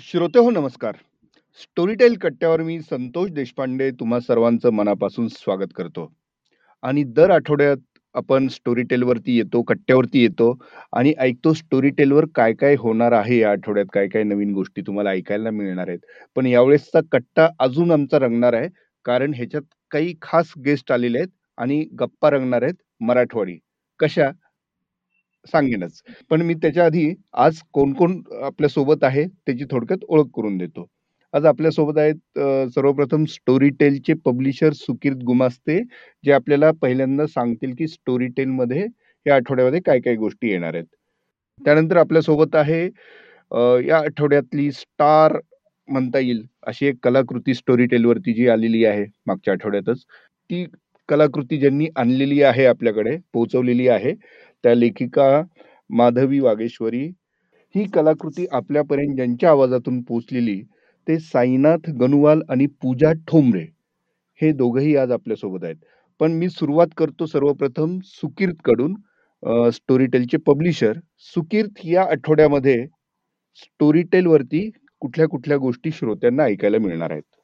श्रोते हो नमस्कार. स्टोरीटेल कट्ट्यावर मी संतोष देशपांडे तुम्हा सर्वांचं मनापासून स्वागत करतो. आणि दर आठवड्यात आपण स्टोरीटेलवरती येतो, कट्ट्यावरती येतो आणि ऐकतो स्टोरीटेलवर काय-काय होणार आहे या आठवड्यात, काय-काय नवीन गोष्टी तुम्हाला ऐकायला मिळणार आहेत. पण यावेळेसचा कट्टा अजून आमचा रंगणार आहे. कारण ह्याच्यात काही खास गेस्ट आलेले आहेत आणि गप्पा रंगणार आहेत मराठवाडी. कशा? सांगेनच. पण मी त्याच्या आधी आज कोण-कोण आपल्यासोबत आहे त्याची थोडक्यात ओळख करून देतो. आज आपल्यासोबत आहेत अ, सर्वप्रथम स्टोरीटेलचे पब्लिशर सुकीर्त गुमास्ते, जे आपल्याला पहिल्यांदा सांगतील की स्टोरीटेलमध्ये या आठवड्यामध्ये काय-काय गोष्टी येणार आहेत. त्यानंतर आपल्यासोबत आहे अ, या आठवड्यातली स्टार म्हणता येईल अशी एक कलाकृती स्टोरीटेलवरती जी आलेली आहे मागच्या आठवड्यातच. ती कलाकृती ज्यांनी आणलेली आहे आपल्याकडे, पोहोचवलेली आहे, त्या लेखिका माधवी वागेश्वरी. ही कलाकृती आपल्यापर्यंत ज्यांच्या आवाजातून पोचलेली ते साईनाथ गनुवाल आणि पूजा ठोंबरे. हे दोघंही आज आपल्यासोबत आहेत. पण मी सुरुवात करतो सर्वप्रथम सुकीर्तकडून स्टोरीटेलचे पब्लिशर. सुकीर्त या आठवड्यामध्ये स्टोरीटेलवरती कुठल्या-कुठल्या गोष्टी श्रोत्यांना ऐकायला मिळणार आहेत?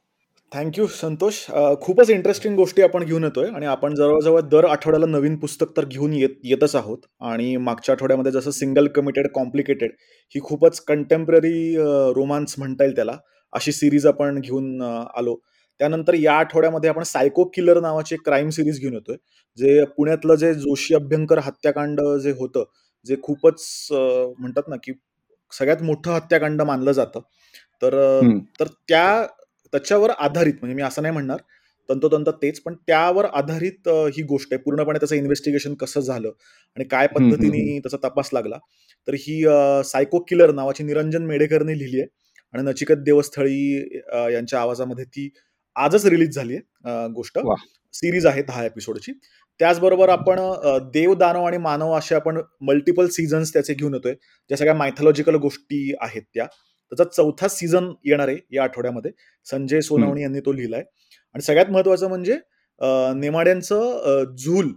Thank you Santosh. अ, खूपच इंटरेस्टिंग गोष्टी आपण घेऊन येतोय आणि आपण जवळ-जवळ दर आठवड्याला नवीन पुस्तक तर घेऊन येत येतच आहोत आणि मागच्या आठवड्यामध्ये जसं सिंगल कमिटेड कॉम्प्लिकेटेड ही खूपच कंटेम्पररी अ, रोमान्स म्हणता येईल त्याला, अशी सीरीज आपण घेऊन अ, आलो. त्यानंतर या आठवड्यामध्ये आपण सायको किलर नावाची एक क्राईम सीरीज घेऊन येतोय. जे पुण्यातलं जे जोशी अभ्यंकर हत्याकांड जे होतं, जे खूपच अ, म्हणतात ना, की सगळ्यात मोठं हत्याकांड मानलं जातं. तर अ, हं. तर त्या त्याच्यावर आधारित म्हणजे मी असं नाही म्हणणार तंतोतंत तेच, पण त्यावर आधारित ही गोष्ट आहे. पूर्णपणे त्याचं इन्व्हेस्टिगेशन कसं झालं आणि काय. पद्धतीने त्याचा तपास लागला. तर ही सायको किलर नावाची निरंजन मेढेकरने लिहिली आहे आणि नचिकेत देवस्थळी यांच्या आवाजामध्ये ती आजच रिलीज झाली आहे गोष्ट. सीरीज आहे 10 एपिसोडची. त्याचबरोबर आपण देव, दानव आणि मानव असे आपण मल्टिपल सीझन्स त्याचे घेऊन येतोय. ज्या सगळ्या मायथॉलॉजिकल गोष्टी आहेत त्या. त्याचा चौथा सीझन येणार आहे या आठवड्यामध्ये. संजय. सोनावणे यांनी तो लिहिलाय आणि सगळ्यात महत्त्वाचं म्हणजे नेमाड्यांचं झूल.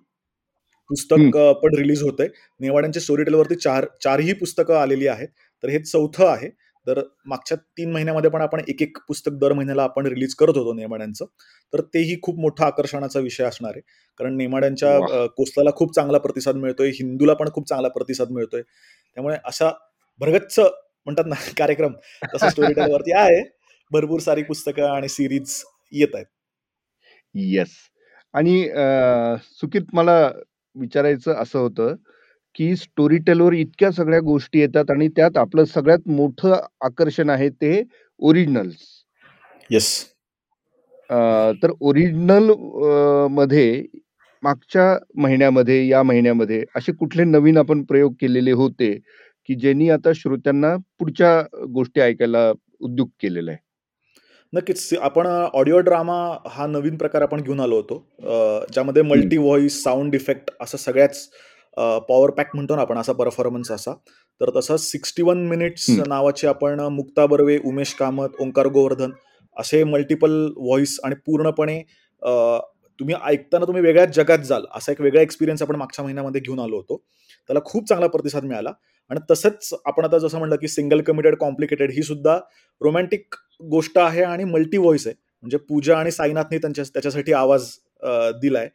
पुस्तक पण रिलीज होतंय. नेमाड्यांच्या स्टोरीटेलवरती 4 4 ही पुस्तकं आलेली आहेत. तर हे चौथं आहे. तर मागच्या 3 महिन्यामध्ये पण आपण एक-एक पुस्तक दर महिन्याला आपण रिलीज करत होतो नेमाड्यांचं. तर तेही खूप मोठा आकर्षणाचा विषय असणार आहे. कारण नेमाड्यांच्या कोसलाला खूप चांगला प्रतिसाद मिळतोय. हिंदूला पण खूप चांगला प्रतिसाद मिळतोय. त्यामुळे अशा भरगच्च म्हणतात ना कार्यक्रम तसा स्टोरीटेलवरती आहे. भरपूर सारी पुस्तकं आणि सीरीज येतायत. येस. आणि अ, सुकीर्त मला विचारायचं असं होतं, की स्टोरीटेलवर इतक्या सगळ्या गोष्टी येतात आणि त्यात आपलं सगळ्यात मोठं आकर्षण आहे ते ओरिजिनल्स. येस. तर ओरिजिनलमध्ये मागच्या महिन्यामध्ये, या महिन्यामध्ये असे कुठले नवीन आपण प्रयोग केलेले होते, की ज्यांनी आता श्रोत्यांना पुढच्या गोष्टी ऐकायला उद्युक्त केलेलं आहे? नक्कीच. आपण ऑडिओ ड्रामा हा नवीन प्रकार आपण घेऊन आलो होतो. ज्यामध्ये. मल्टी व्हॉईस, साउंड इफेक्ट असं सगळ्याच पॉवर पॅक म्हणतो ना आपण असा परफॉर्मन्स असा. तर तसं 61 मिनिट्स हं. नावाचे आपण मुक्ता बर्वे, उमेश कामत, ओंकार गोवर्धन असे मल्टिपल व्हॉईस आणि पूर्णपणे तुम्ही ऐकताना तुम्ही वेगळ्याच जगात जाल, असा एक वेगळा एक्सपिरियन्स आपण मागच्या महिन्यामध्ये घेऊन आलो होतो. त्याला खूप चांगला प्रतिसाद मिळाला आणि तसंच आपण आता जसं म्हटलं, की सिंगल कमिटेड कॉम्प्लिकेटेड ही सुद्धा रोमॅन्टिक गोष्ट आहे आणि मल्टी व्हॉईस आहे. म्हणजे पूजा आणि साईनाथने त्यांच्या त्याच्यासाठी आवाज दिलाय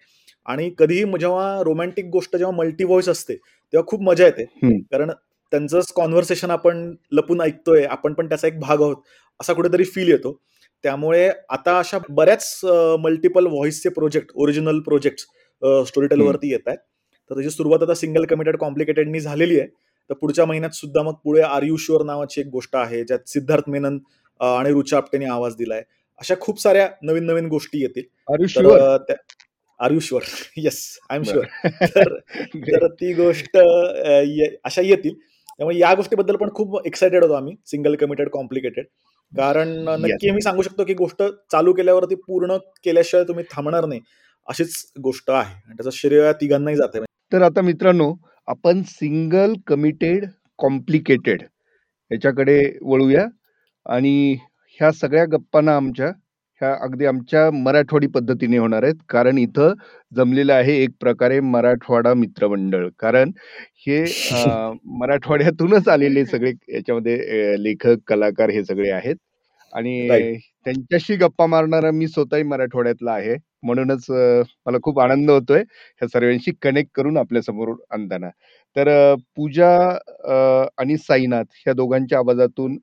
आणि कधीही जेव्हा रोमॅन्टिक गोष्ट जेव्हा मल्टी व्हॉईस असते, तेव्हा खूप मजा येते. कारण त्यांचंच कन्व्हर्सेशन आपण लपून ऐकतोय, आपण पण त्याचा एक भाग आहोत, असा कुठेतरी फील येतो. त्यामुळे आता अशा बऱ्याच मल्टिपल व्हॉईसचे प्रोजेक्ट, ओरिजिनल हं. स्टोरीटेलवरती येतायत. तर त्याची सुरुवात आता सिंगल कमिटेड कॉम्प्लिकेटेडनी झालेली आहे. तर पुढच्या महिन्यात सुद्धा मग पुढे आर यू शुअर नावाची एक गोष्ट आहे, ज्यात सिद्धार्थ मेनन आणि ऋचा आप्टेने आवाज दिलाय. अशा खूप साऱ्या नवीन-नवीन गोष्टी येतील. आर यू तर शुअर? अ, त्या are you sure? Yes, I am. Sure. तर. ती गोष्ट अशा येतील. त्यामुळे या गोष्टीबद्दल पण खूप एक्साइटेड होतो आम्ही, सिंगल कमिटेड कॉम्प्लिकेटेड. कारण. नक्की मी सांगू शकतो, की गोष्ट चालू केल्यावरती पूर्ण केल्याशिवाय तुम्ही थांबणार नाही, अशीच गोष्ट आहे आणि त्याचं श्रेय तिघांनाही जातंय. तर आता मित्रांनो, आपण सिंगल कमिटेड कॉम्प्लिकेटेड ह्याच्याकडे वळूया आणि ह्या सगळ्या गप्पांना आमच्या ह्या अगदी आमच्या मराठवाडी पद्धतीने होणार आहेत. कारण इथं जमलेलं आहे एक प्रकारे मराठवाडा मित्रमंडळ. कारण हे अ, मराठवाड्यातूनच आलेले सगळे याच्यामध्ये अ, लेखक, कलाकार हे सगळे आहेत आणि. त्यांच्याशी गप्पा मारणारा मी स्वतःही मराठवाड्यातला आहे. म्हणूनच मला खूप आनंद होतोय ह्या सर्वांशी कनेक्ट करून आपल्यासमोर आणताना. तर पूजा आणि साईनाथ ह्या दोघांच्या आवाजातून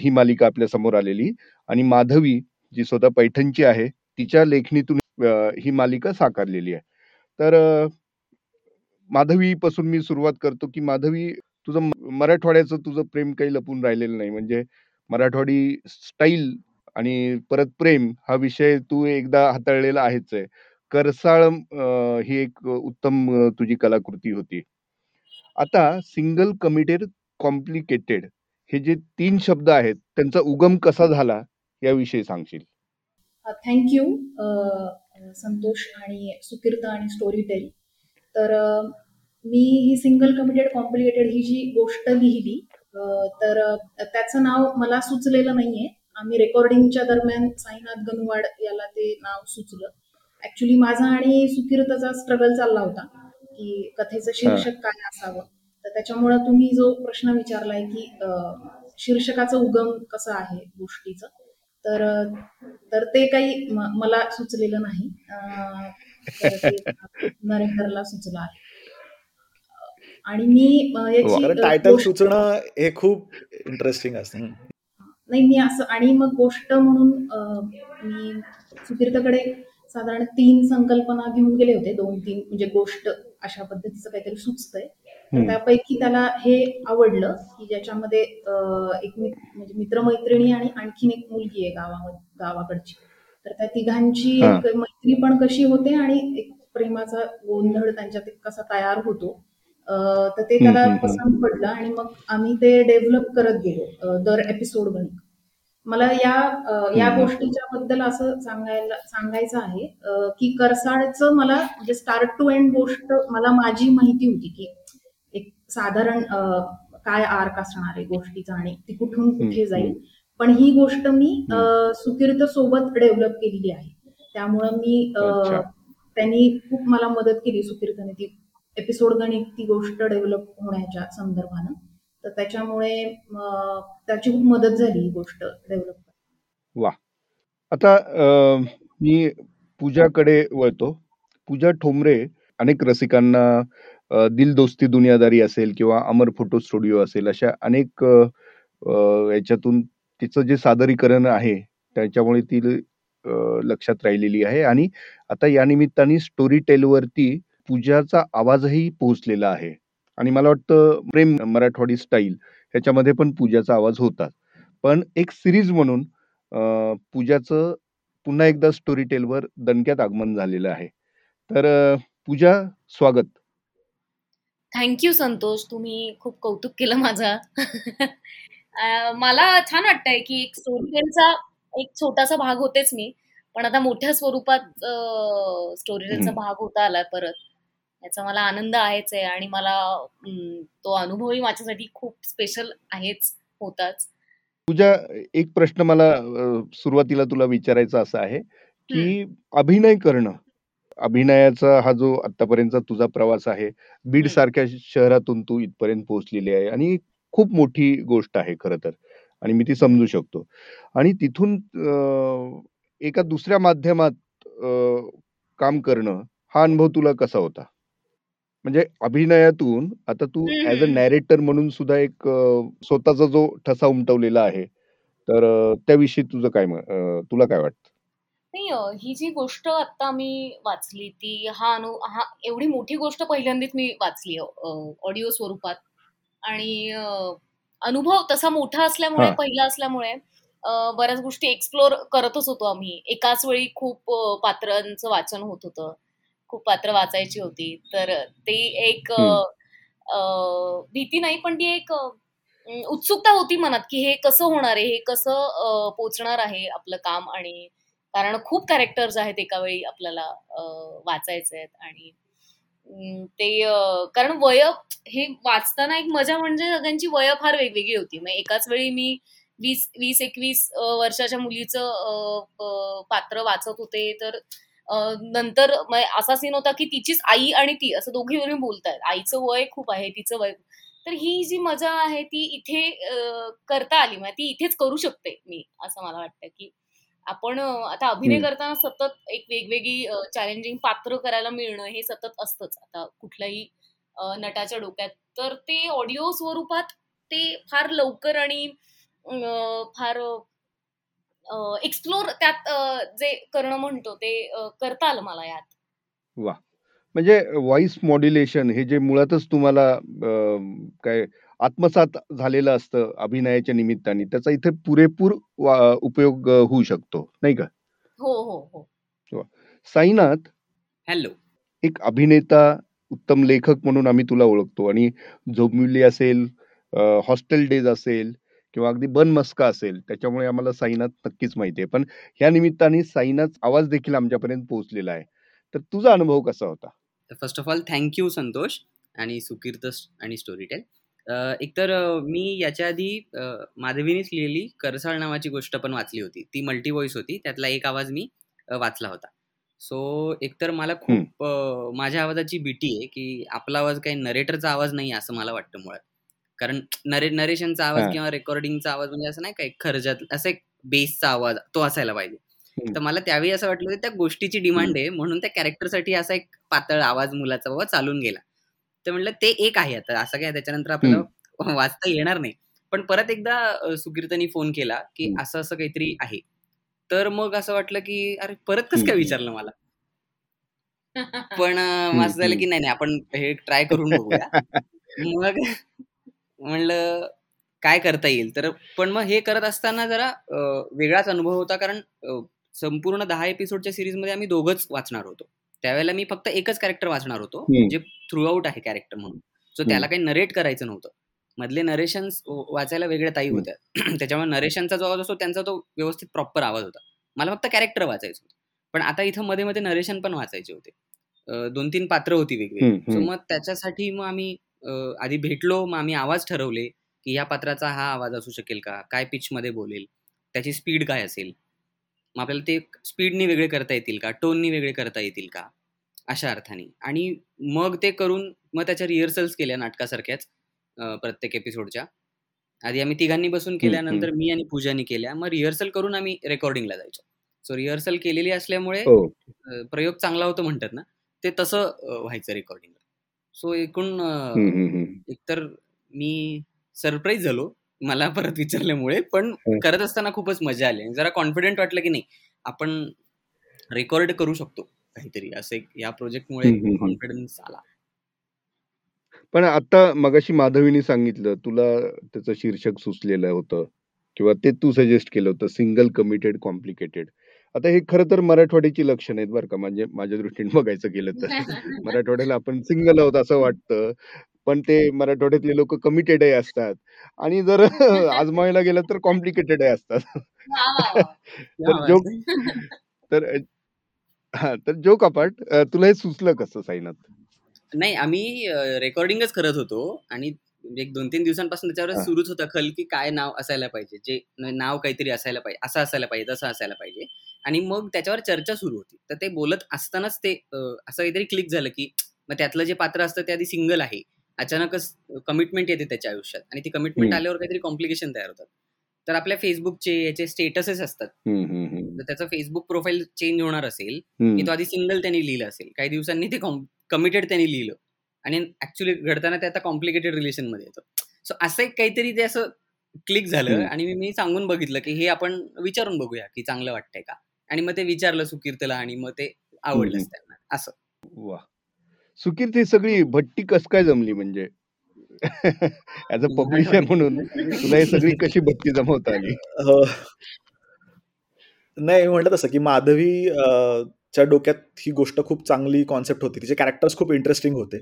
ही मालिका आपल्यासमोर आलेली आणि माधवी जी स्वतः पैठणची आहे, तिच्या लेखणीतून ही मालिका साकारलेली आहे. तर अ, माधवीपासून मी सुरुवात करतो, की माधवी तुझं मराठवाड्याचं तुझं प्रेम काही लपून राहिलेलं नाही. म्हणजे मराठवाडी स्टाईल आणि परत प्रेम हा विषय तू एकदा हाताळलेला आहेच आहे. करसाळ अ, ही एक उत्तम अ, तुझी कलाकृती होती. आता सिंगल कमिटेड कॉम्प्लिकेटेड हे जे 3 शब्द आहेत, त्यांचा उगम कसा झाला याविषयी सांगशील? अ, थँक यू अ, अ, संतोष आणि सुकीर्त आणि स्टोरीटेल. तर अ, मी ही सिंगल कमिटेड कॉम्प्लिकेटेड ही जी गोष्ट लिहिली तर त्याचं नाव मला सुचलेलं नाहीये. आम्ही रेकॉर्डिंगच्या दरम्यान साईनाथ गनुवाड याला ते नाव सुचलं. ॲक्चुअली माझा आणि सुकीर्तचा स्ट्रगल चालला होता, की कथेचं. शीर्षक काय असावं? तर त्याच्यामुळं तुम्ही जो प्रश्न विचारलाय, की शीर्षकाचा उगम कसा आहे गोष्टीचं? तर तर ते काही मला सुचलेलं नाही. नरेंद्रला सुचलं आहे. आणि मी टायटल सुचणं हे खूप इंटरेस्टिंग असतं. नाही मी असं आणि मग गोष्ट म्हणून मी सुकीर्तकडे साधारण 3 संकल्पना घेऊन गेले होते. 2-3 म्हणजे गोष्ट अशा पद्धतीचं काहीतरी सुचतंय. त्यापैकी त्याला हे आवडलं, की ज्याच्यामध्ये एक म्हणजे मित्र-मैत्रिणी आणि आणखीन एक मुलगी आहे गावामध्ये गावाकडची. तर त्या तिघांची. एक मैत्री पण कशी होते आणि एक प्रेमाचा गोंधळ त्यांच्यात कसा तयार होतो. तर ते त्याला. पसंत पडलं आणि मग आम्ही ते डेव्हलप करत गेलो दर एपिसोड गणिक. मला या या. गोष्टीच्या बद्दल असं सांगायला सांगायचं आहे की करसाळचं मला म्हणजे स्टार्ट टू एंड गोष्ट मला माझी माहिती होती, की एक साधारण काय आर्क असणार आहे गोष्टीचा आणि ती कुठून कुठे. जाईल. पण ही गोष्ट मी. सुकीर्त सोबत डेव्हलप केलेली आहे. त्यामुळं मी. त्यांनी खूप मला मदत केली सुकीर्तने ती एपिसोड गणित ती गोष्ट डेव्हलप होण्याच्या संदर्भानं. तर त्याच्यामुळे त्याची खूप मदत झाली ही गोष्ट डेव्हलप वा आता मी पूजाकडे वळतो. पूजा ठोंबरे अनेक रसिकांना दिलदोस्ती दिल दोस्ती दुनियादारी असेल किंवा अमर फोटो स्टुडिओ असेल, अशा अनेक याच्यातून तिचं जे सादरीकरण आहे, त्याच्यामुळे ती लक्षात राहिलेली आहे आणि आता या निमित्ताने स्टोरी टेलवरती पूजाचा आवाजही पोहोचलेला आहे आणि मला वाटतं प्रेम मराठवाडी स्टाईल ह्याच्यामध्ये पण पूजाचा आवाज होता. पण एक सीरीज म्हणून पूजाचं पुन्हा एकदा स्टोरी टेलवर दणक्यात आगमन झालेलं आहे. तर पूजा स्वागत. Thank you Santosh. तुम्ही खूप कौतुक केलं माझं. मला छान वाटतंय, की एक स्टोरीटेलचा एक छोटासा भाग होतेच मी. पण आता मोठ्या स्वरूपात स्टोरीटेलचा. भाग होता आलाय परत. याचा मला आनंद आहेच आहे आणि मला तो अनुभवही माझ्यासाठी खूप स्पेशल आहेच, होताच. पूजा एक प्रश्न मला सुरुवातीला तुला विचारायचा असा आहे. की अभिनय करणं, अभिनयाचा हा जो आत्तापर्यंतचा तुझा प्रवास आहे, हं. बीडसारख्या शहरातून तू इथपर्यंत पोहोचलेली आहे आणि खूप मोठी गोष्ट आहे खरं तर आणि मी ती समजू शकतो. आणि तिथून एका दुसऱ्या माध्यमात काम करणं, हा अनुभव तुला कसा होता? म्हणजे अभिनयातून आता तू हं, ॲज अ हं. नॅरेटर म्हणून सुद्धा एक अ, स्वतःचा जो ठसा उमटवलेला आहे, तर अ, त्याविषयी तुझं काय अ, तुला काय वाटतं? नाही अ, ही जी गोष्ट आत्ता मी वाचली ती हा अनु हा एवढी मोठी गोष्ट पहिल्यांदाच मी वाचली अ, ऑडिओ स्वरूपात आणि अ, अनुभव तसा मोठा असल्यामुळे, हां. पहिला असल्यामुळे अ, बऱ्याच गोष्टी एक्सप्लोर करतच होतो आम्ही. एकाच वेळी खूप अ, पात्रांचं वाचन होत होतं. खूप पात्र वाचायची होती. तर ते एक भीती नाही पण ती एक उत्सुकता होती मनात, की हे कसं होणार आहे? हे कसं अ, पोहोचणार आहे आपलं काम आणि कारण खूप कॅरेक्टर्स आहेत एका वेळी आपल्याला वाचायचे आहेत आणि ते कारण वय हे वाचताना एक मजा म्हणजे सगळ्यांची वयं फार वेगवेगळी होती. मग एकाच वेळी मी वीस वीस एकवीस वर्षाच्या मुलीचं पात्र वाचत होते तर नंतर असा सीन होता की तिचीच आई आणि ती असं दोघी बोलत बोलतायत. आईचं वय खूप आहे तिचं वय. तर ही जी मजा आहे ती इथे करता आली. म्हणजे ती इथेच करू शकते मी असं मला वाटतं की आपण आता अभिनय करताना सतत एक वेगवेगळी चॅलेंजिंग पात्र करायला मिळणं हे सतत असतंच. आता कुठल्याही नटाच्या डोक्यात. तर ते ऑडिओ स्वरूपात ते फार लवकर आणि फार एक्सप्लोर त्यात जे करणं म्हणतो ते करता आलं मला यात. वा म्हणजे व्हॉइस मॉड्युलेशन हे जे मुळातच तुम्हाला काय आत्मसात झालेलं असतं अभिनयाच्या निमित्ताने त्याचा इथे पुरेपूर उपयोग होऊ शकतो नाही का? हो हो हो. साईनाथ हॅलो. एक अभिनेता उत्तम लेखक म्हणून आम्ही तुला ओळखतो आणि झोपमिली असेल हॉस्टेल डेज असेल किंवा अगदी बन मस्का असेल त्याच्यामुळे आम्हाला साईनाथ नक्कीच माहिती आहे. पण ह्या निमित्ताने साईनाथ आवाज देखील आमच्यापर्यंत पोहोचलेला आहे. तर तुझा अनुभव कसा होता? First of all thank you Santosh आणि सुकीर्त आणि स्टोरी टेल एकतर मी याच्या आधी माधवीनेच लिहिलेली करसाळ नावाची गोष्ट पण वाचली होती. ती मल्टी व्हॉइस होती. त्यातला एक आवाज मी वाचला होता. सो एकतर मला खूप माझ्या आवाजाची भीती आहे की आपला आवाज काही नरेटरचा आवाज नाही असं मला वाटतं मुळात. कारण नरे नरेशनचा आवाज किंवा रेकॉर्डिंगचा आवाज म्हणजे असं नाही काय खर्जात असं एक बेसचा आवाज तो असायला पाहिजे. तर मला त्यावेळी असं वाटलं की त्या गोष्टीची डिमांड आहे म्हणून त्या कॅरेक्टरसाठी असा एक पातळ आवाज मुलाचा बाबा चालून गेला. तर म्हटलं ते एक आहे आता असं काय त्याच्यानंतर आपल्याला वाचता येणार नाही. पण परत एकदा सुकीर्तनी फोन केला की असं असं काहीतरी आहे. तर मग असं वाटलं की अरे परत कसं काय विचारलं मला? पण असं झालं की नाही नाही आपण हे ट्राय करून बघूया. मग म्हणलं काय करता येईल? तर पण मग हे करत असताना जरा वेगळाच अनुभव होता. कारण संपूर्ण दहा एपिसोडच्या सिरीजमध्ये आम्ही दोघंच वाचणार होतो. त्यावेळेला मी फक्त एकच कॅरेक्टर वाचणार होतो. जे थ्रू आउट आहे कॅरेक्टर म्हणून. सो त्याला काही नरेट करायचं नव्हतं. मधले नरेशन वाचायला वेगळ्या ताई होत्या. त्याच्यामुळे नरेशनचा जो आवाज असतो त्यांचा तो व्यवस्थित प्रॉपर आवाज होता. मला फक्त कॅरेक्टर वाचायचं होतं. पण आता इथं मध्ये मध्ये नरेशन पण वाचायचे होते. दोन तीन पात्र होती वेगवेगळी. सो मग त्याच्यासाठी मग आम्ही आधी भेटलो मग आम्ही आवाज ठरवले की या पात्राचा हा आवाज असू शकेल का? काय पिच मध्ये बोलेल? त्याची स्पीड काय असेल? मग आपल्याला ते स्पीडनी वेगळे करता येतील का? टोननी वेगळे करता येतील का? अशा अर्थाने. आणि मग ते करून मग त्याच्या रिहर्सल्स केल्या नाटकासारख्याच प्रत्येक एपिसोडच्या आधी आम्ही तिघांनी बसून केल्यानंतर मी आणि पूजानी केल्या. मग रिहर्सल करून आम्ही रेकॉर्डिंगला जायचो. सो रिहर्सल केलेली असल्यामुळे हो. प्रयोग चांगला होतो म्हणतात ना? ते तसं व्हायचं रेकॉर्डिंग सो एकूण एकतर मी सरप्राईज झालो मला परत विचारल्यामुळे पण करत असताना खूपच मजा आली. जरा कॉन्फिडेंट वाटलं की नाही आपण रेकॉर्ड करू शकतो काहीतरी असे या प्रोजेक्टमुळे कॉन्फिडन्स आला. पण आता मगाशी माधवीने सांगितलं तुला त्याचं शीर्षक सुचलेलं होतं किंवा ते तू सजेस्ट केलं होतं सिंगल कमिटेड कॉम्प्लिकेटेड. आता हे खरं तर मराठवाड्याची लक्षण आहेत बरं का. म्हणजे माझ्या दृष्टीने बघायचं गेलं तर. मराठवाड्याला आपण सिंगल आहोत असं वाटतं. पण ते मराठवाड्यातले लोक कमिटेड असतात. आणि जर आजमावायला गेलं तर कॉम्प्लिकेटेड असतात. तर जोक तर हा तर जोक अपार्ट तुला हे सुचलं कसं साईनाथ? नाही आम्ही रेकॉर्डिंगच करत होतो आणि एक दोन तीन दिवसांपासून त्याच्यावर सुरूच होता खल की काय नाव असायला पाहिजे जे नाव काहीतरी असायला पाहिजे असं असायला पाहिजे तसं असायला पाहिजे. आणि मग त्याच्यावर चर्चा सुरू होती. तर ते बोलत असतानाच ते असं काहीतरी क्लिक झालं की मग त्यातलं जे पात्र असतं ते आधी सिंगल आहे. अचानकच कमिटमेंट येते त्याच्या आयुष्यात आणि ती कमिटमेंट आल्यावर काहीतरी कॉम्प्लिकेशन तयार होतात. तर आपल्या फेसबुकचे याचे स्टेटसच असतात. तर त्याचं फेसबुक प्रोफाईल चेंज होणार असेल की तो आधी सिंगल त्यांनी लिहिलं असेल. काही दिवसांनी ते कमिटेड त्यांनी लिहिलं. आणि ऍक्च्युली घडताना ते आता कॉम्प्लिकेटेड रिलेशनमध्ये येतं. सो असं एक काहीतरी ते असं क्लिक झालं आणि मी सांगून बघितलं की हे आपण विचारून बघूया की चांगलं वाटतंय का? आणि मग ते विचारलं सुकीर्तला आणि मग ते आवडलंच त्यांना. असं. वा सुकीर्ती सगळी भट्टी कस काय जमली म्हणजे? ऍज अ पब्लिशर म्हणून तुला हे सगळी कशी भट्टी जमवता आली. नाही म्हटलं तसं की माधवी च्या डोक्यात ही गोष्ट खूप चांगली कॉन्सेप्ट होती. तिचे कॅरेक्टर्स खूप इंटरेस्टिंग होते.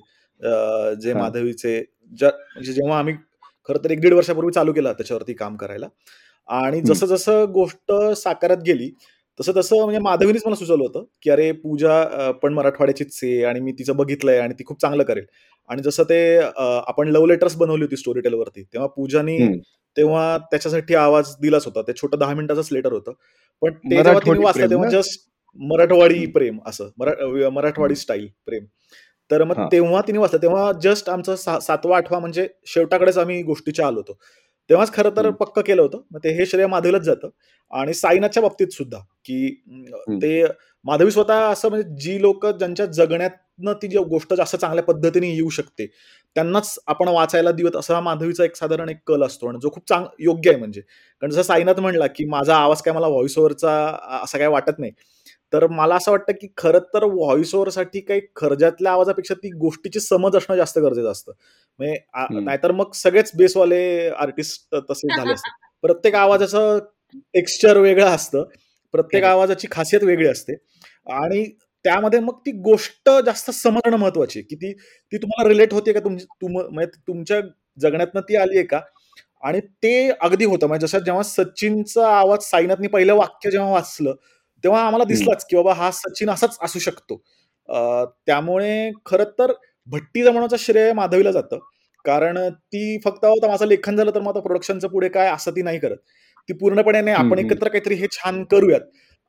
जे माधवीचे म्हणजे जेव्हा आम्ही खरं तर एक दीड वर्षापूर्वी चालू केलं त्याच्यावरती काम करायला. आणि जसं जसं गोष्ट साकारत गेली तसं तसं म्हणजे माधवीनेच मला सुचवलं होतं की अरे पूजा पण मराठवाड्याचीच आहे आणि मी तिचं बघितलंय आणि ती खूप चांगलं करेल. आणि जसं ते आपण लव्ह लेटर्स बनवली होती स्टोरी टेलवरती तेव्हा पूजानी तेव्हा त्याच्यासाठी आवाज दिलाच होता. ते छोटं दहा मिनिटाचंच लेटर होतं. पण ते जेव्हा तिने वाचलं तेव्हा जस्ट मराठवाडी प्रेम असं मराठवाडी स्टाईल प्रेम. तर मग तेव्हा तिने वाचलं तेव्हा जस्ट आमचं सातवा आठवा म्हणजे शेवटाकडेच आम्ही गोष्टीच्या आलो होतो. तेव्हाच खरं तर पक्क केलं होतं मग ते हे श्रेय माधवीलाच जातं. आणि साईनाथच्या बाबतीत सुद्धा की ते माधवी स्वतः असं म्हणजे जी लोक ज्यांच्या जगण्यातनं ती जी गोष्ट जास्त चांगल्या पद्धतीने येऊ शकते त्यांनाच आपण वाचायला दिवत असा हा माधवीचा एक साधारण एक कल असतो. आणि जो खूप चांग योग्य आहे म्हणजे. कारण जसं साईनाथ म्हणला की माझा आवाज काय मला व्हॉइस ओव्हरचा असं काय वाटत नाही. तर मला असं वाटतं की खरं तर व्हॉइस ओव्हरसाठी काही खर्जातल्या आवाजापेक्षा ती गोष्टीची समज असणं जास्त गरजेचं असतं. म्हणजे नाहीतर मग सगळेच बेसवाले आर्टिस्ट तसे झाले असते. प्रत्येक आवाजाचं टेक्स्चर वेगळं असतं. प्रत्येक आवाजाची खासियत वेगळी असते. आणि त्यामध्ये मग ती गोष्ट जास्त समजणं महत्वाची की ती ती तुम्हाला रिलेट होते का? म्हणजे तुमच्या जगण्यातनं ती आली आहे का? आणि ते अगदी होतं. म्हणजे जसं जेव्हा सचिनचा आवाज साईनाथनी पहिलं वाक्य जेव्हा वाचलं तेव्हा आम्हाला दिसलाच की बाबा हा सचिन असाच असू शकतो. त्यामुळे खरं तर भट्टी जमवण्याचं श्रेय माधवीला जातं. कारण ती फक्त माझं लेखन झालं तर मग आता प्रोडक्शनचं पुढे काय असं ती नाही करत. ती पूर्णपणे नाही आपण एकत्र काहीतरी हे छान करूयात.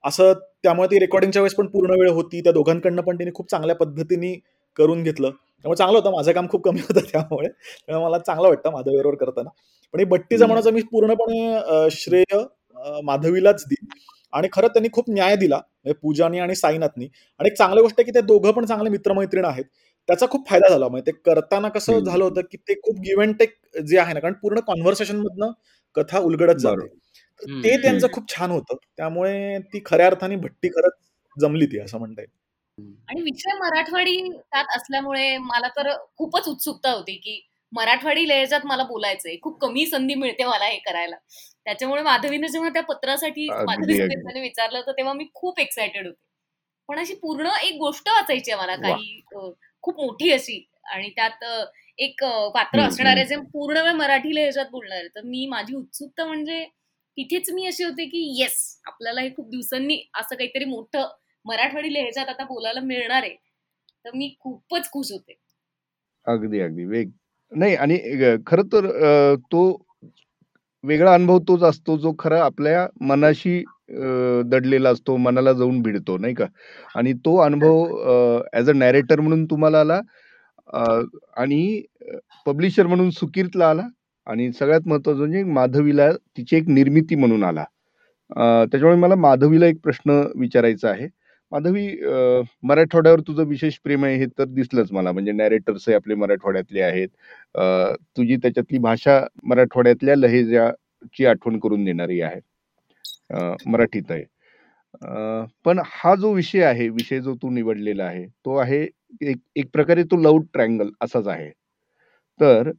असं त्यामुळे ती रेकॉर्डिंगच्या वेळेस पण पूर्ण वेळ होती. त्या दोघांकडनं पण तिने खूप चांगल्या पद्धतीने करून घेतलं. त्यामुळे चांगलं होतं. माझं काम खूप कमी होतं त्यामुळे. मला चांगलं वाटतं माधवीवर करताना. पण ही बट्टी जमवण्याचं मी पूर्णपणे श्रेय माधवीलाच देईन. आणि खरं त्यांनी खूप न्याय दिला म्हणजे पूजानी आणि साईनाथनी. आणि एक चांगली गोष्ट आहे की ते दोघं पण चांगले मित्रमैत्रीण आहेत. त्याचा खूप फायदा झाला. म्हणजे ते करताना कसं झालं होतं की ते खूप गिव्ह टेक जे आहे ना कारण पूर्ण कॉन्व्हर्सेशन मधनं कथा उलगडत जाते. ते त्यांचं खूप छान होतं. त्यामुळे ती खऱ्या अर्थाने भट्टी खरंच जमली ती असं म्हणता येईल. आणि विषय मराठवाडी त्यात असल्यामुळे मला तर खूपच उत्सुकता होती की मराठवाडी लहेजात मला बोलायचंय. खूप कमी संधी मिळते मला हे करायला. त्याच्यामुळे माधवीने जेव्हा त्या पत्रासाठी माधवी विचारलं होतं तेव्हा मी खूप एक्सायटेड होते. पण अशी पूर्ण एक गोष्ट वाचायची मला काही खूप मोठी अशी. आणि त्यात एक पात्र असणार आहे जे पूर्ण वेळ मराठी लहेजात बोलणार आहे तर मी माझी उत्सुकता म्हणजे तिथेच मी अशी होते की येस आपल्याला हे खूप दिवसांनी असं काहीतरी मोठं मराठवाडी लहेजात आता बोलायला मिळणार आहे. तर मी खूपच खुश होते. अगदी अगदी. वेग नाही आणि खरं तर तो वेगळा अनुभव तोच असतो जो खरा आपल्या मनाशी दडलेला असतो मनाला जाऊन भिडतो नाही का? आणि तो अनुभव ऍज अ नॅरेटर म्हणून तुम्हाला आला आणि पब्लिशर म्हणून सुकीर्तला आला आणि सगळ्यात महत्वाचं म्हणजे माधवीला तिची एक निर्मिती म्हणून आला. त्याच्यामुळे मला माधवीला एक प्रश्न विचारायचा आहे. माधवी मराठवाड्यावर तुझं विशेष प्रेम आहे हे तर दिसलंच मला. म्हणजे नॅरेटर्स आपले मराठवाड्यातले आहेत. तुझी त्याच्यातली भाषा मराठवाड्यातल्या लहेजाची आठवण करून देणारी आहे. मराठीत आहे. पण हा जो विषय आहे विषय जो तू निवडलेला आहे तो आहे एक एक प्रकारे तो लव ट्रँगल असाच आहे. तर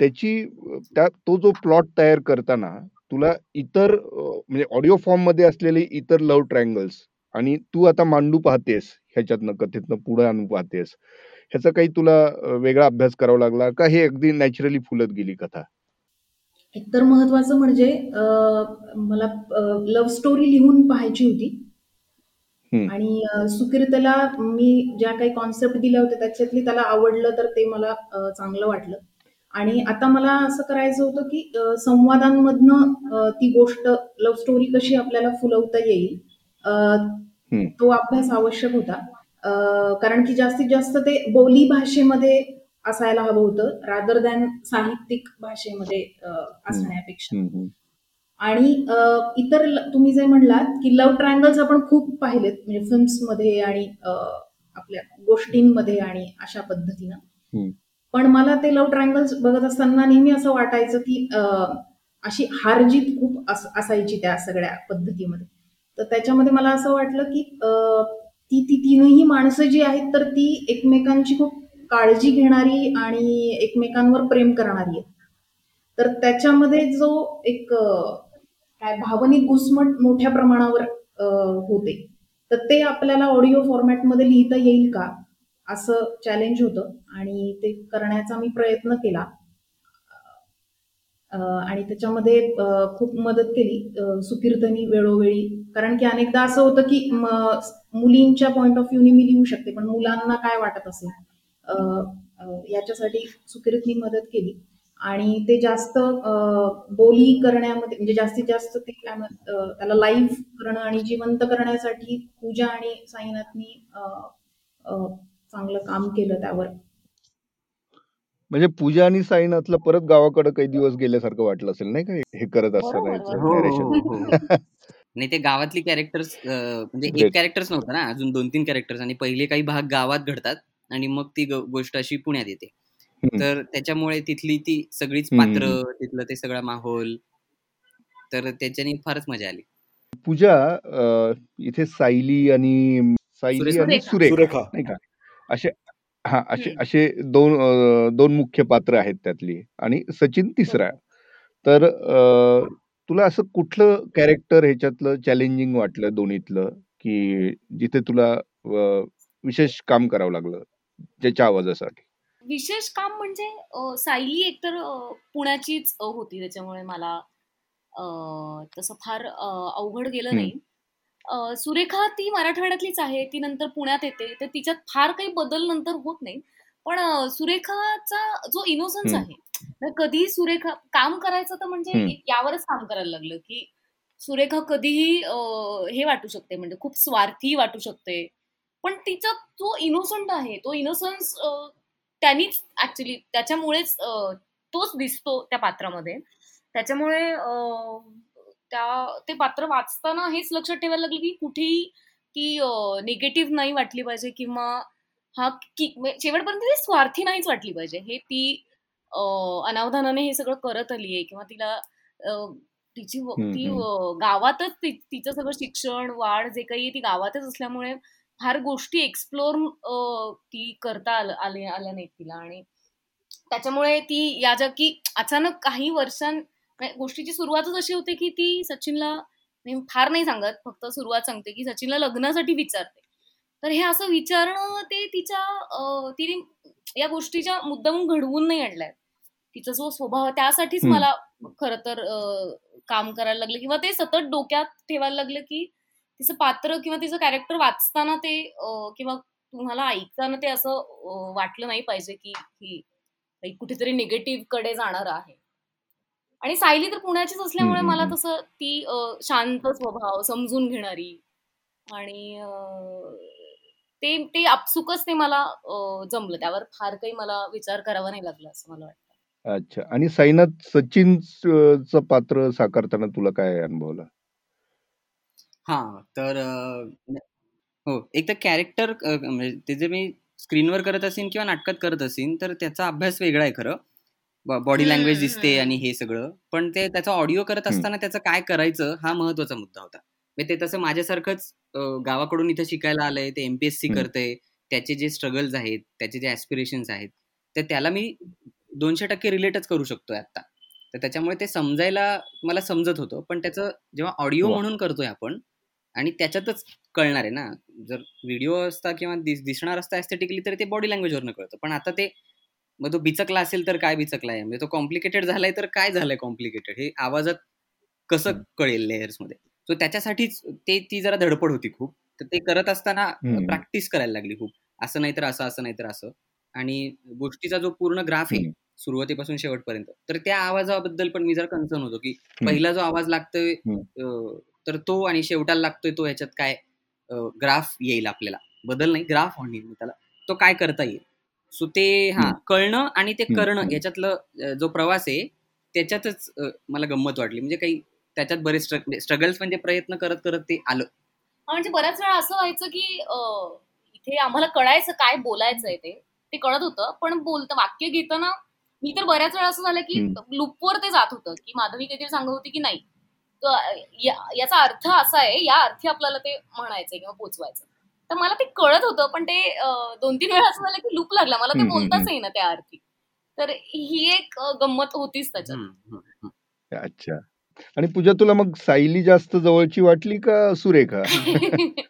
त्याची त्या तो जो प्लॉट तयार करताना तुला इतर म्हणजे ऑडिओ फॉर्ममध्ये असलेले इतर लव्ह ट्रँगल्स आणि तू आता मांडू पाहतेस ह्याच्यातनं कथेतनं पुढे आणू पाहतेस ह्याचा काही तुला वेगळा अभ्यास करावा लागला का? हे अगदी नॅचरली फुलत गेली कथा. एकतर महत्वाचं म्हणजे मला लव्ह स्टोरी लिहून पाहायची होती. आणि सुकीर्तला मी ज्या काही कॉन्सेप्ट दिल्या होत्या त्याच्यातली त्याला आवडलं तर ते मला चांगलं वाटलं. आणि आता मला असं करायचं होतं की संवादांमधनं ती गोष्ट लव्ह स्टोरी कशी आपल्याला फुलवता येईल तो अभ्यास आवश्यक होता. कारण की जास्तीत जास्त ते बोली भाषेमध्ये असायला हवं होतं रादर दॅन साहित्यिक भाषेमध्ये असण्यापेक्षा. आणि इतर तुम्ही जे म्हणलात की लव्ह ट्रायंगल्स आपण खूप पाहिलेत म्हणजे फिल्म्समध्ये आणि आपल्या गोष्टींमध्ये आणि अशा पद्धतीनं. पण मला ते लव्ह ट्रायंगल्स बघत असताना नेहमी असं वाटायचं की अशी हारजीत खूप असायची त्या सगळ्या पद्धतीमध्ये. तर त्याच्यामध्ये मला असं वाटलं की ती ती तीनही माणसं जी आहेत तर ती एकमेकांची खूप काळजी घेणारी आणि एकमेकांवर प्रेम करणारी आहे तर त्याच्यामध्ये जो एक काय भावनिक घुसमट मोठ्या प्रमाणावर होते. तर ते आपल्याला ऑडिओ फॉर्मॅटमध्ये लिहिता येईल का? असं चॅलेंज होतं आणि ते करण्याचा मी प्रयत्न केला. आणि त्याच्यामध्ये खूप मदत केली सुकीर्तनी वेळोवेळी. कारण की अनेकदा असं होतं की मुलींच्या पॉईंट ऑफ व्ह्यूने मी लिहू शकते पण मुलांना काय वाटत असेल? याच्यासाठी सुकीर्तनी मदत केली. आणि ते जास्त बोली करण्यामध्ये म्हणजे जास्तीत जास्त ते काय त्याला लाईव्ह करणं आणि जिवंत करण्यासाठी पूजा आणि साईनाथनी चांगलं काम केलं त्यावर. म्हणजे पूजा आणि साईनाथला परत गावाकडे काही दिवस गेल्यासारखं वाटलं असेल नाही का? हे करत असताना हो, हो, हो, नाही ते गावातली कॅरेक्टर्स म्हणजे एक कॅरेक्टर्स नव्हतं ना अजून दोन तीन कॅरेक्टर्स आणि पहिले काही भाग गावात घडतात आणि मग ती गोष्ट अशी पुण्यात येते. तर त्याच्यामुळे तिथली ती सगळीच पात्र तिथलं ते सगळा माहोल तर त्याच्याने फारच मजा आली. पूजा इथे सायली आणि सायली आणि सुरेखा. नाही का? असे हा असे असे दोन दोन मुख्य पात्र आहेत त्यातली आणि सचिन तिसरा. तर तुला असं कुठलं कॅरेक्टर ह्याच्यातलं चॅलेंजिंग वाटलं दोन्हीतलं? की जिथे तुला विशेष काम करावं लागलं ज्याच्या आवाजासाठी? विशेष काम म्हणजे सायली एकतर पुण्याचीच होती त्याच्यामुळे मला तसं फार अवघड गेलं नाही. सुरेखा ती मराठवाड्यातलीच आहे. ती नंतर पुण्यात येते. तर तिच्यात फार काही बदल नंतर होत नाही. पण सुरेखाचा जो इनोसन्स आहे कधी सुरेखा काम करायचं तर म्हणजे यावरच काम करायला लागलं की सुरेखा कधीही हे वाटू शकते. म्हणजे खूप स्वार्थी वाटू शकते. पण तिचा जो इनोसंट आहे तो इनोसन्स त्यांनीच ऍक्च्युली त्याच्यामुळेच तोच दिसतो त्या पात्रामध्ये. त्याच्यामुळे त्या ते पात्र वाचताना हेच लक्षात ठेवायला लागलं की कुठेही ती निगेटिव्ह नाही वाटली पाहिजे किंवा हा की शेवटपर्यंत ती स्वार्थी नाहीच वाटली पाहिजे. हे ती अनावधानाने हे सगळं करत आली आहे किंवा तिला तिची ती गावातच तिचं सगळं शिक्षण वाढ जे काही ती गावातच असल्यामुळे फार गोष्टी एक्सप्लोर ती करता आले आल्या नाहीत तिला. आणि त्याच्यामुळे ती या जग की अचानक काही वर्षां गोष्टीची सुरुवातच अशी होते की ती सचिनला फार नाही सांगत फक्त सुरुवात सांगते की सचिनला लग्नासाठी विचारते. तर हे असं विचारणं ते तिच्या तिने या गोष्टीच्या मुद्दाम घडवून नाही आणलाय. तिचा जो स्वभाव त्यासाठीच मला खर तर काम करायला लागलं किंवा ते सतत डोक्यात ठेवायला लागलं की तिचं पात्र किंवा तिचं कॅरेक्टर वाचताना ते किंवा तुम्हाला ऐकताना ते असं वाटलं नाही पाहिजे की कुठेतरी निगेटिव्हकडे जाणार आहे. आणि सायली तर पुण्याचीच असल्यामुळे मला तसं ती शांत स्वभाव समजून घेणारी. आणि ते ते आपसुकच ते मला जमलं. त्यावर फार काही मला विचार करावा नाही लागला असं मला वाटतं. अच्छा. आणि साईनाथ सचिन पात्र साकारताना तुला काय अनुभवलं? हा. तर हो. एक तर कॅरेक्टर म्हणजे ते जे मी स्क्रीनवर करत असेन किंवा नाटकात करत असेन तर त्याचा अभ्यास वेगळा आहे खरं. बॉडी लँग्वेज दिसते आणि हे सगळं. पण ते त्याचा ऑडिओ करत असताना त्याचं काय करायचं हा महत्त्वाचा मुद्दा होता. म्हणजे ते तसं माझ्यासारखंच गावाकडून इथे शिकायला आलंय ते एमपीएससी करतंय त्याचे जे स्ट्रगल्स आहेत त्याचे जे ऍस्पिरेशन्स आहेत तर त्याला मी दोनशे टक्के रिलेटच करू शकतोय आता तर त्याच्यामुळे ते समजायला मला समजत होतं पण त्याचं जेव्हा ऑडिओ म्हणून करतोय आपण आणि त्याच्यातच कळणार आहे ना. जर व्हिडिओ असता किंवा दिसणार असता एस्थेटिकली तर ते बॉडी लँग्वेजवरनं कळतं. पण आता ते मग तो बिचकला असेल तर काय बिचकला आहे? म्हणजे तो कॉम्प्लिकेटेड झालाय तर काय झालंय कॉम्प्लिकेटेड हे आवाजात कसं कळेल लेयर्समध्ये? सो त्याच्यासाठीच ते ती जरा धडपड होती खूप. तर ते करत असताना प्रॅक्टिस करायला लागली खूप. असं नाही तर असं असं नाही तर असं. आणि गोष्टीचा जो पूर्ण ग्राफ आहे सुरुवातीपासून शेवटपर्यंत तर त्या आवाजाबद्दल पण मी जरा कन्सर्न होतो की पहिला जो आवाज लागतोय तर तो आणि शेवटाला लागतोय तो ह्याच्यात काय ग्राफ येईल आपल्याला. बदल नाही ग्राफ म्हणेल त्याला. तो काय करता येईल? सो ते हा कळणं आणि ते करणं याच्यातलं जो प्रवास आहे त्याच्यातच मला गंमत वाटली. म्हणजे काही त्याच्यात बरेच स्ट्रगल्स म्हणजे प्रयत्न करत करत ते आलं. म्हणजे बऱ्याच वेळा असं व्हायचं की इथे आम्हाला कळायचं काय बोलायचंय ते ते कळत होतं. पण बोलतं वाक्य घेताना मी तर बऱ्याच वेळा असं झालं की लुपवर ते जात होतं. की माधवी काहीतरी सांगत होती की नाही. याचा अर्थ असा आहे या अर्थी आपल्याला ते म्हणायचंय किंवा पोचवायचं तर मला ते कळत होतं पण ते दोन तीन वेळा असं झालं की लूप लागला. मला ते बोलताच येईना त्या अर्थी तर ही एक गंमत होतीच त्याच्यात. अच्छा. आणि पूजा तुला मग सायली जास्त जवळची वाटली का सुरेखा?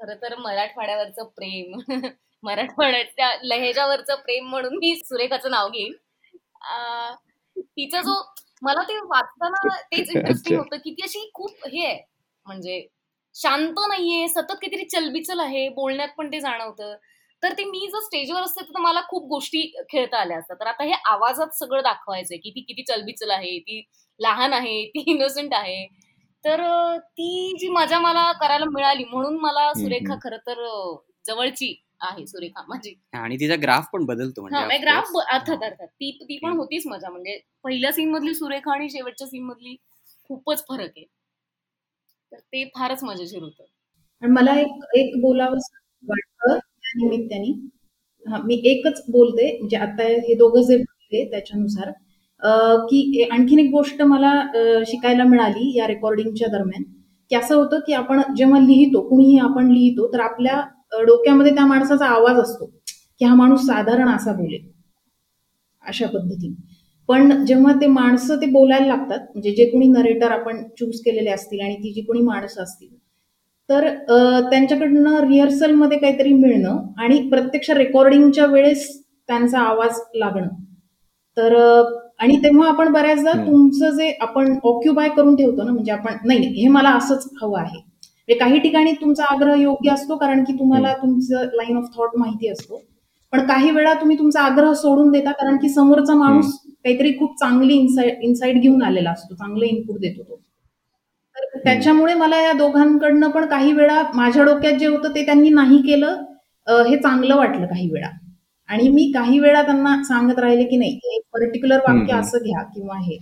खर तर मराठवाड्यावरचं प्रेम मराठवाड्याच्या लहेजावरचं प्रेम म्हणून मी सुरेखाचं नाव घेईन. तिचा जो मला ते वाचताना तेच इंटरेस्टिंग होतं की ती अशी खूप हे आहे. म्हणजे शांत नाहीये सतत काहीतरी चलबिचल आहे बोलण्यात पण ते जाणवतं. तर ते मी जर स्टेजवर असते तर मला खूप गोष्टी खेळता आल्या असतात. तर आता हे आवाजात सगळं दाखवायचंय की ती किती चलबिचल आहे ती लहान आहे ती इनोसंट आहे. तर ती जी मजा मला करायला मिळाली म्हणून मला सुरेखा खर तर जवळची आहे सुरेखा माझी. आणि तिचा ग्राफ पण बदलतो म्हणजे ग्राफ अर्थात अर्थात. ती ती पण होतीच मजा म्हणजे पहिल्या सीन मधली सुरेखा आणि शेवटच्या सीन मधली खूपच फरक आहे. तर ते फारच मजेशीर होतं. मला एक एक बोलावं वाटतं त्या निमित्ताने. हा मी एकच बोलते जे आता हे दोघं जे बोलले त्याच्यानुसार की आणखीन एक गोष्ट मला शिकायला मिळाली या रेकॉर्डिंगच्या दरम्यान की असं होतं की आपण जेव्हा लिहितो कुणीही आपण लिहितो तर आपल्या डोक्यामध्ये त्या माणसाचा आवाज असतो की हा माणूस साधारण असा बोलेल. अशा पद्धतीने. पण जेव्हा ते माणसं ते बोलायला लागतात म्हणजे जे कोणी नरेटर आपण चूज केलेले असतील आणि ती जी कोणी माणसं असतील तर त्यांच्याकडनं रिहर्सलमध्ये काहीतरी मिळणं आणि प्रत्यक्ष रेकॉर्डिंगच्या वेळेस त्यांचा आवाज लागणं. तर आणि तेव्हा आपण बऱ्याचदा तुमचं जे आपण ऑक्युपाय करून ठेवतो ना म्हणजे आपण नाही हे मला असंच हवं आहे. म्हणजे काही ठिकाणी तुमचा आग्रह योग्य असतो कारण की तुम्हाला तुमचं लाईन ऑफ थॉट माहिती असतो. पण काही वेळा तुम्ही तुमचा आग्रह सोडून देता कारण की समोरचा माणूस काहीतरी खूप चांगली इन्साइड घेऊन आलेला असतो चांगलं इनपुट देतो तो. तर त्याच्यामुळे मला या दोघांकडनं पण काही वेळा माझ्या डोक्यात जे होतं ते त्यांनी नाही केलं हे चांगलं वाटलं काही वेळा. आणि मी काही वेळा त्यांना सांगत राहिले की नाही एक पर्टिक्युलर वाक्य असं घ्या किंवा हे.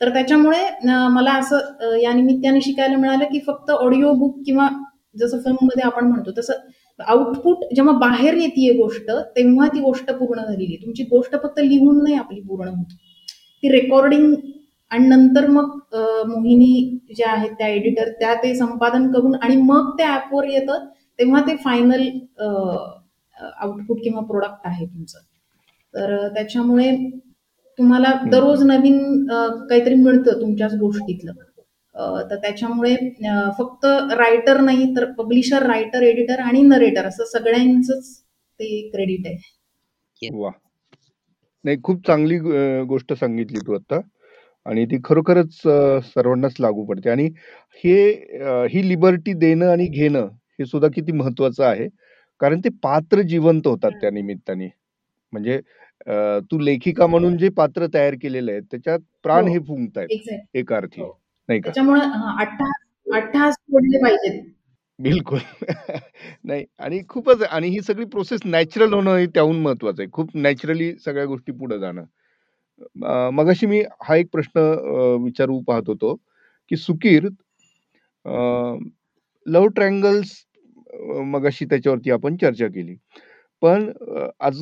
तर त्याच्यामुळे मला असं या निमित्ताने शिकायला मिळालं की फक्त ऑडिओ बुक किंवा जसं फिल्ममध्ये आपण म्हणतो तसं आउटपुट जेव्हा बाहेर येते गोष्ट तेव्हा ती गोष्ट पूर्ण झालेली. तुमची गोष्ट फक्त लिहून नाही आपली पूर्ण होती. ती रेकॉर्डिंग आणि नंतर मग मोहिनी ज्या आहेत त्या एडिटर त्या ते संपादन करून आणि मग ते ऍपवर येतं तेव्हा ते फायनल आउटपुट किंवा प्रोडक्ट आहे तुमचं. तर त्याच्यामुळे तुम्हाला दररोज नवीन काहीतरी मिळतं तुमच्याच गोष्टीतलं. तर त्याच्यामुळे फक्त रायटर नाही तर पब्लिशर रायटर एडिटर आणि नरेटर असं सगळ्यांच ते क्रेडिट आहे. वा. नाही खूप चांगली गोष्ट सांगितली तू आता. आणि ती खरोखरच सर्वांनाच लागू पडते. आणि हे ही लिबर्टी देणं आणि घेणं हे सुद्धा किती महत्वाचं आहे. कारण ते पात्र जिवंत होतात त्या निमित्ताने. म्हणजे तू लेखिका म्हणून जे पात्र तयार केलेले आहेत त्याच्यात प्राण हे. फुंकतायत एक अर्थी नाही का? पाहिजे बिलकुल. नाही आणि खूपच आणि ही सगळी प्रोसेस नॅचरल होणं हे त्याहून महत्वाचं आहे. खूप नॅचरली सगळ्या गोष्टी पुढे जाणं. मगाशी मी हा एक प्रश्न विचारू पाहत होतो की सुकीर लव्ह ट्रँगल्स मगाशी त्याच्यावरती आपण चर्चा केली. पण आज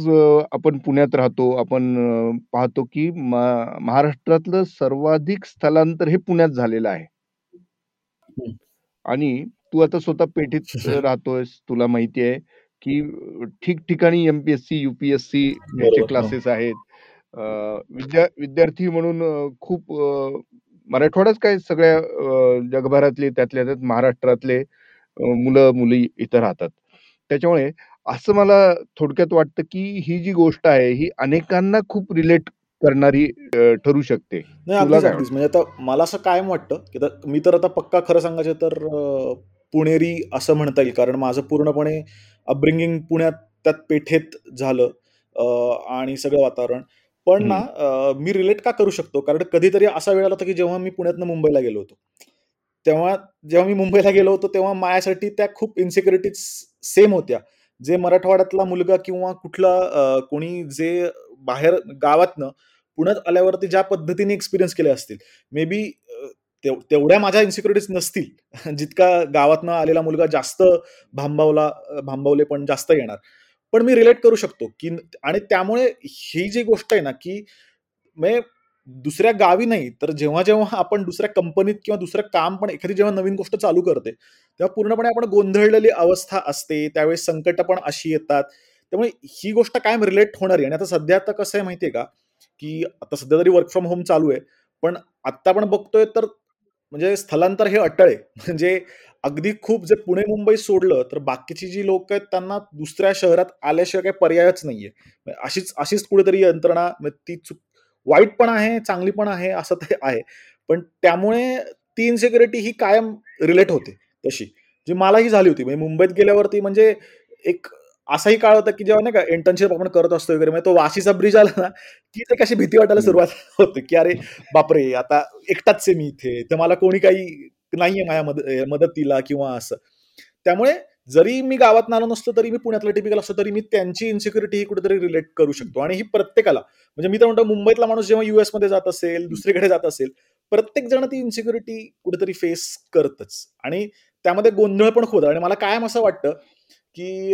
आपण पुण्यात राहतो आपण पाहतो की महाराष्ट्रातलं सर्वाधिक स्थलांतर हे पुण्यात झालेलं आहे. आणि तू आता स्वतः पेठेत राहतोयस तुला माहिती आहे की ठिकठिकाणी एमपीएससी युपीएससी याचे क्लासेस आहेत. विद्या विद्यार्थी म्हणून खूप मराठवाडाच काय सगळ्या जगभरातले त्यातल्या त्यात महाराष्ट्रातले मुलं मुली इथं राहतात. त्याच्यामुळे असं मला थोडक्यात वाटतं की ही जी गोष्ट आहे ही अनेकांना खूप रिलेट करणारी ठरू शकते. नाही अगदीच अगदीच. म्हणजे आता मला असं कायम वाटतं की मी तर आता पक्का खरं सांगायचं तर पुणेरी असं म्हणता येईल. कारण माझं पूर्णपणे अपब्रिंगिंग पुण्यात त्यात पेठेत झालं आणि सगळं वातावरण. पण ना मी रिलेट का करू शकतो? कारण कधीतरी असा वेळ आला होता की जेव्हा मी पुण्यातनं मुंबईला गेलो होतो. तेव्हा जेव्हा मी मुंबईला गेलो होतो तेव्हा माझ्यासाठी त्या खूप इन्सिक्युरिटीज सेम होत्या. जे मराठवाड्यातला मुलगा किंवा कुठला कोणी जे बाहेर गावातनं पुण्यात आल्यावरती ज्या पद्धतीने एक्सपिरियन्स केले असतील मे बी तेवढ्या माझ्या इन्सिक्युरिटीज नसतील. जितका गावातनं आलेला मुलगा जास्त भांबावला भांबावले पण जास्त येणार. पण मी रिलेट करू शकतो की आणि त्यामुळे ही जी गोष्ट आहे ना की म्हणजे दुसऱ्या गावी नाही तर जेव्हा जेव्हा आपण दुसऱ्या कंपनीत किंवा दुसरं काम पण एखादी जेव्हा नवीन गोष्ट चालू करते तेव्हा पूर्णपणे आपण गोंधळलेली अवस्था असते त्यावेळेस संकट पण अशी येतात. त्यामुळे ही गोष्ट कायम रिलेट होणार आहे. आणि आता सध्या आता कसं आहे माहितीये का की आता सध्या तरी वर्क फ्रॉम होम चालू आहे. पण आत्ता आपण बघतोय तर म्हणजे स्थलांतर हे अटळ आहे. म्हणजे अगदी खूप जे पुणे मुंबई सोडलं तर बाकीची जी लोक आहेत त्यांना दुसऱ्या शहरात आल्याशिवाय काही पर्यायच नाहीये. अशीच अशीच कुठेतरी यंत्रणा ती चुक वाईट पण आहे चांगली पण आहे असं ते आहे. पण त्यामुळे ती इन्सिक्युरिटी ही कायम रिलेट होते तशी. जी मलाही झाली होती. म्हणजे मुंबईत गेल्यावरती म्हणजे एक असाही काळ होता की जेव्हा नाही का इंटर्नशिप आपण करत असतो वगैरे म्हणजे तो वाशीचा ब्रिज आला ना की ते कशी भीती वाटायला सुरुवात होते की अरे बापरे आता एकटाच आहे मी इथे. तर मला कोणी काही नाहीये माझ्या मद मदतीला किंवा असं. त्यामुळे जरी मी गावात आलो नसतो तरी मी पुण्यातला टिपिकल असतो तरी मी त्यांची इन्सिक्युरिटी ही कुठेतरी रिलेट करू शकतो. आणि ही प्रत्येकाला म्हणजे मी तर म्हणतो मुंबईतला माणूस जेव्हा युएसमध्ये जात असेल दुसरीकडे जात असेल प्रत्येक जण ती इन्सिक्युरिटी कुठेतरी फेस करतच. आणि त्यामध्ये गोंधळ पण खूप आणि मला कायम असं वाटतं की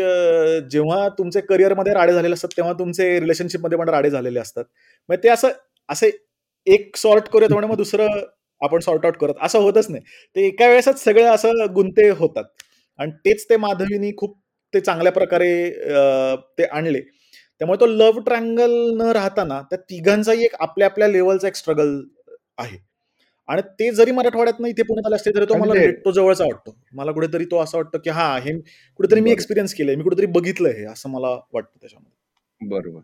जेव्हा तुमचे करिअरमध्ये राडे झालेले असतात तेव्हा तुमचे रिलेशनशिपमध्ये पण राडे झालेले असतात. मग ते असं असे एक सॉर्ट करूयात त्यामुळे मग दुसरं आपण सॉर्ट आउट करत. असं होतच नाही. ते एका वेळेसच सगळं असं गुंते होतात. आणि तेच ते माधवीनी खूप ते चांगल्या प्रकारे ते आणले. त्यामुळे तो लव्ह ट्रँगल न राहताना त्या तिघांचाही एक आपल्या आपल्या लेवलचा एक स्ट्रगल आहे. आणि ते जरी मराठवाड्यात नाही इथे पुण्यात आले असते तरी तो मला तो जवळचा वाटतो. मला कुठेतरी तो असं वाटतं की हा हे कुठेतरी मी एक्सपिरियन्स केलंय मी कुठेतरी बघितलंय हे असं मला वाटतं त्याच्यामध्ये. बरोबर.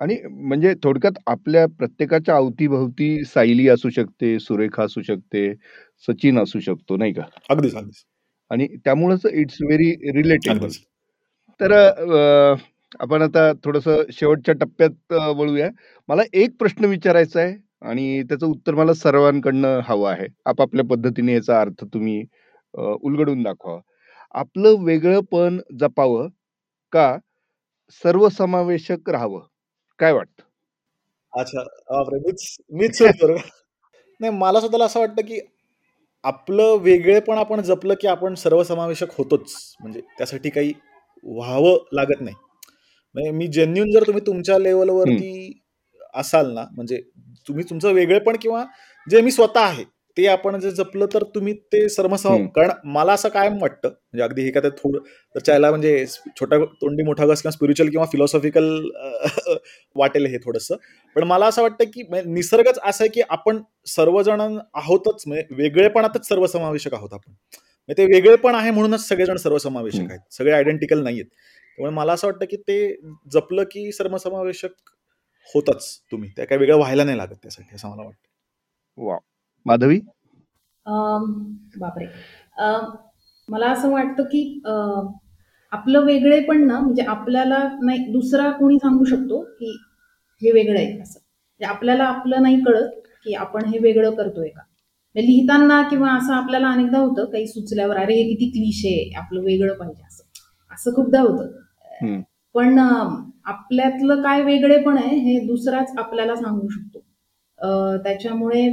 आणि म्हणजे थोडक्यात आपल्या प्रत्येकाच्या अवतीभवती सायली असू शकते सुरेखा असू शकते सचिन असू शकतो नाही का? अगदीच अगदीच. आणि त्यामुळेच इट्स व्हेरी रिलेटेबल तर आपण आता थोडस शेवटच्या टप्प्यात वळूया. मला एक प्रश्न विचारायचा आहे आणि त्याचं उत्तर मला सर्वांकडनं हवं आहे. आपापल्या पद्धतीने याचा अर्थ तुम्ही उलगडून दाखवा. आपलं वेगळंपण जपावं का सर्वसमावेशक राहावं? काय वाटतं? अच्छा मीच मीच नाही मला स्वतःला असं वाटतं की आपलं वेगळेपण आपण जपलं की आपण सर्वसमावेशक होतोच. म्हणजे त्यासाठी काही व्हावं लागत नाही. म्हणजे मी जेन्युन जर तुम्ही तुमच्या लेवलवरती असाल ना म्हणजे तुम्ही तुमचं वेगळेपण किंवा जे मी स्वतः आहे ते आपण जे जपलं तर तुम्ही ते सर्वसम कारण मला असं कायम वाटतं म्हणजे अगदी हे काय थोडं तर चायला म्हणजे छोटा तोंडी मोठा गस किंवा स्पिरिच्युअल किंवा फिलॉसॉफिकल वाटेल हे थोडस. पण मला असं वाटतं की निसर्गच असं आहे की आपण सर्वजण आहोतच म्हणजे वेगळेपणातच सर्वसमावेशक आहोत आपण. म्हणजे ते वेगळेपण आहे म्हणूनच सगळेजण सर्वसमावेशक आहेत. सगळे आयडेंटिकल नाहीयेत. त्यामुळे मला असं वाटतं की ते जपलं की सर्वसमावेशक होतच तुम्ही. त्या काही वेगळं व्हायला नाही लागत त्यासाठी असं मला वाटतं. वा माधवी? बापरे. मला असं वाटतं की आपलं वेगळे पण ना म्हणजे आपल्याला नाही दुसरा कोणी सांगू शकतो की हे वेगळं आहे असं. म्हणजे आपल्याला आपलं नाही कळत की आपण हे वेगळं करतोय का. म्हणजे लिहिताना किंवा असं आपल्याला अनेकदा होतं काही सुचल्यावर अरे हे किती क्लिश आहे आपलं वेगळं पाहिजे असं. असं खूपदा होतं. पण आपल्यातलं काय वेगळे पण आहे हे दुसराच आपल्याला सांगू शकतो. त्याच्यामुळे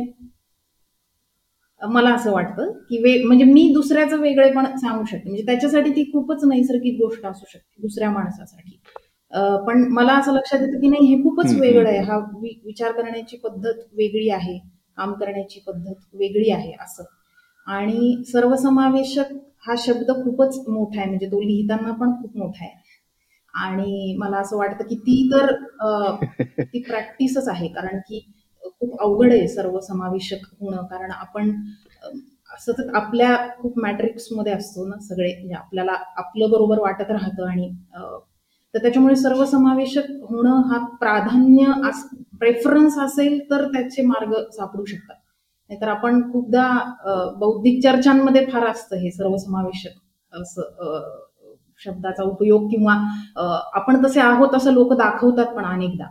मला असं वाटतं की वे म्हणजे मी दुसऱ्याचं वेगळेपण सांगू शकते. म्हणजे त्याच्यासाठी ती खूपच नैसर्गिक गोष्ट असू शकते दुसऱ्या माणसासाठी. पण मला असं लक्षात येतं की नाही हे खूपच वेगळं आहे. हा विचार करण्याची पद्धत वेगळी आहे काम करण्याची पद्धत वेगळी आहे असं. आणि सर्वसमावेशक हा शब्द खूपच मोठा आहे. म्हणजे तो लिहिताना पण खूप मोठा आहे. आणि मला असं वाटतं की ती तर ती प्रॅक्टिसच आहे. कारण की खूप अवघड आहे सर्व समावेशक होणं कारण आपण सतत आपल्या खूप मॅट्रिक्समध्ये असतो ना सगळे म्हणजे आपल्याला आपलं बरोबर वाटत राहतं आणि तर त्याच्यामुळे सर्व समावेशक होणं हा प्राधान्य प्रेफरन्स असेल तर त्याचे मार्ग सापडू शकतात. नाहीतर आपण खूपदा बौद्धिक चर्चांमध्ये फार असतं हे सर्वसमावेशक असं शब्दाचा उपयोग किंवा आपण तसे आहोत असं लोक दाखवतात पण अनेकदा.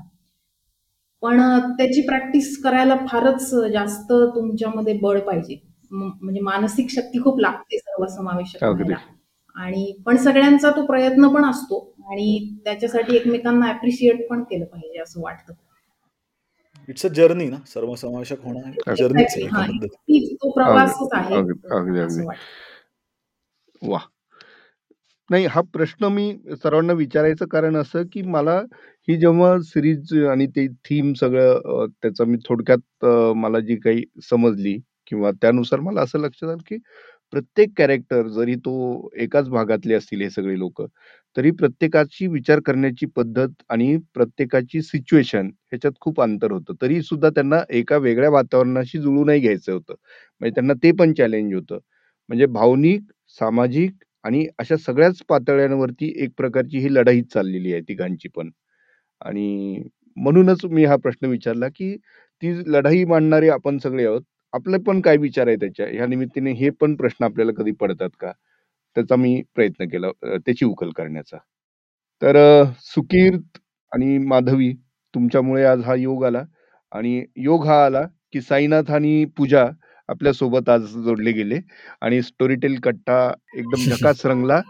पण त्याची प्रॅक्टिस करायला फारच जास्त तुमच्यामध्ये बळ पाहिजे. म्हणजे मानसिक शक्ती खूप लागते सर्वसमावेशक आणि पण सगळ्यांचा तो प्रयत्न पण असतो आणि त्याच्यासाठी एकमेकांना अप्रिशिएट पण केलं पाहिजे असं वाटतं. इट्स अ जर्नी ना सर्वसमावेशक होणं जर्नी तो प्रवासच आहे. वा. नाही हा प्रश्न मी सर्वांना विचारायचं कारण असं की मला ही जेव्हा सिरीज आणि ते थीम सगळं त्याचं मी थोडक्यात मला जी काही समजली किंवा त्यानुसार मला असं लक्षात आलं की प्रत्येक कॅरेक्टर जरी तो एकाच भागातले असतील हे सगळे लोक तरी प्रत्येकाची विचार करण्याची पद्धत आणि प्रत्येकाची सिच्युएशन ह्याच्यात खूप अंतर होतं. तरी सुद्धा त्यांना एका वेगळ्या वातावरणाशी जुळूनही घ्यायचं होतं. म्हणजे त्यांना ते पण चॅलेंज होतं. म्हणजे भावनिक सामाजिक आणि अशा सगळ्याच पातळ्यांवरती एक प्रकारची ही लढाई चाललेली आहे तिघांची पण. आणि म्हणूनच मी हा प्रश्न विचारला की ती लढाई मांडणारे आपण सगळे आहोत आपले पण काय विचार आहे त्याच्या? ह्या निमित्ताने हे पण प्रश्न आपल्याला कधी पडतात का? त्याचा मी प्रयत्न केला त्याची उकल करण्याचा. तर अ, सुकीर्त आणि माधवी तुमच्यामुळे आज हा योग आला. आणि योग हा आला की साईनाथ आणि पूजा आपल्यासोबत आज जोडले गेले आणि स्टोरीटेल कट्टा एकदम झकास रंगला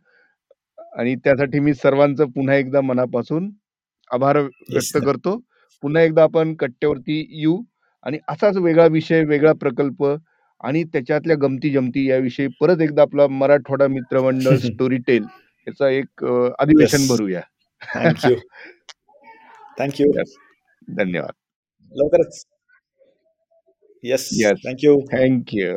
आणि त्यासाठी मी सर्वांचं पुन्हा एकदा मनापासून आभार व्यक्त करतो. पुन्हा एकदा आपण कट्ट्यावरती येऊ आणि असाच वेगळा विषय वेगळा प्रकल्प आणि त्याच्यातल्या गमती जमती याविषयी परत एकदा आपला मराठवाडा मित्रमंडळ स्टोरीटेल याचा एक अधिवेशन भरूया. Thank you thank you. धन्यवाद. लवकरच. Yes yes thank you thank you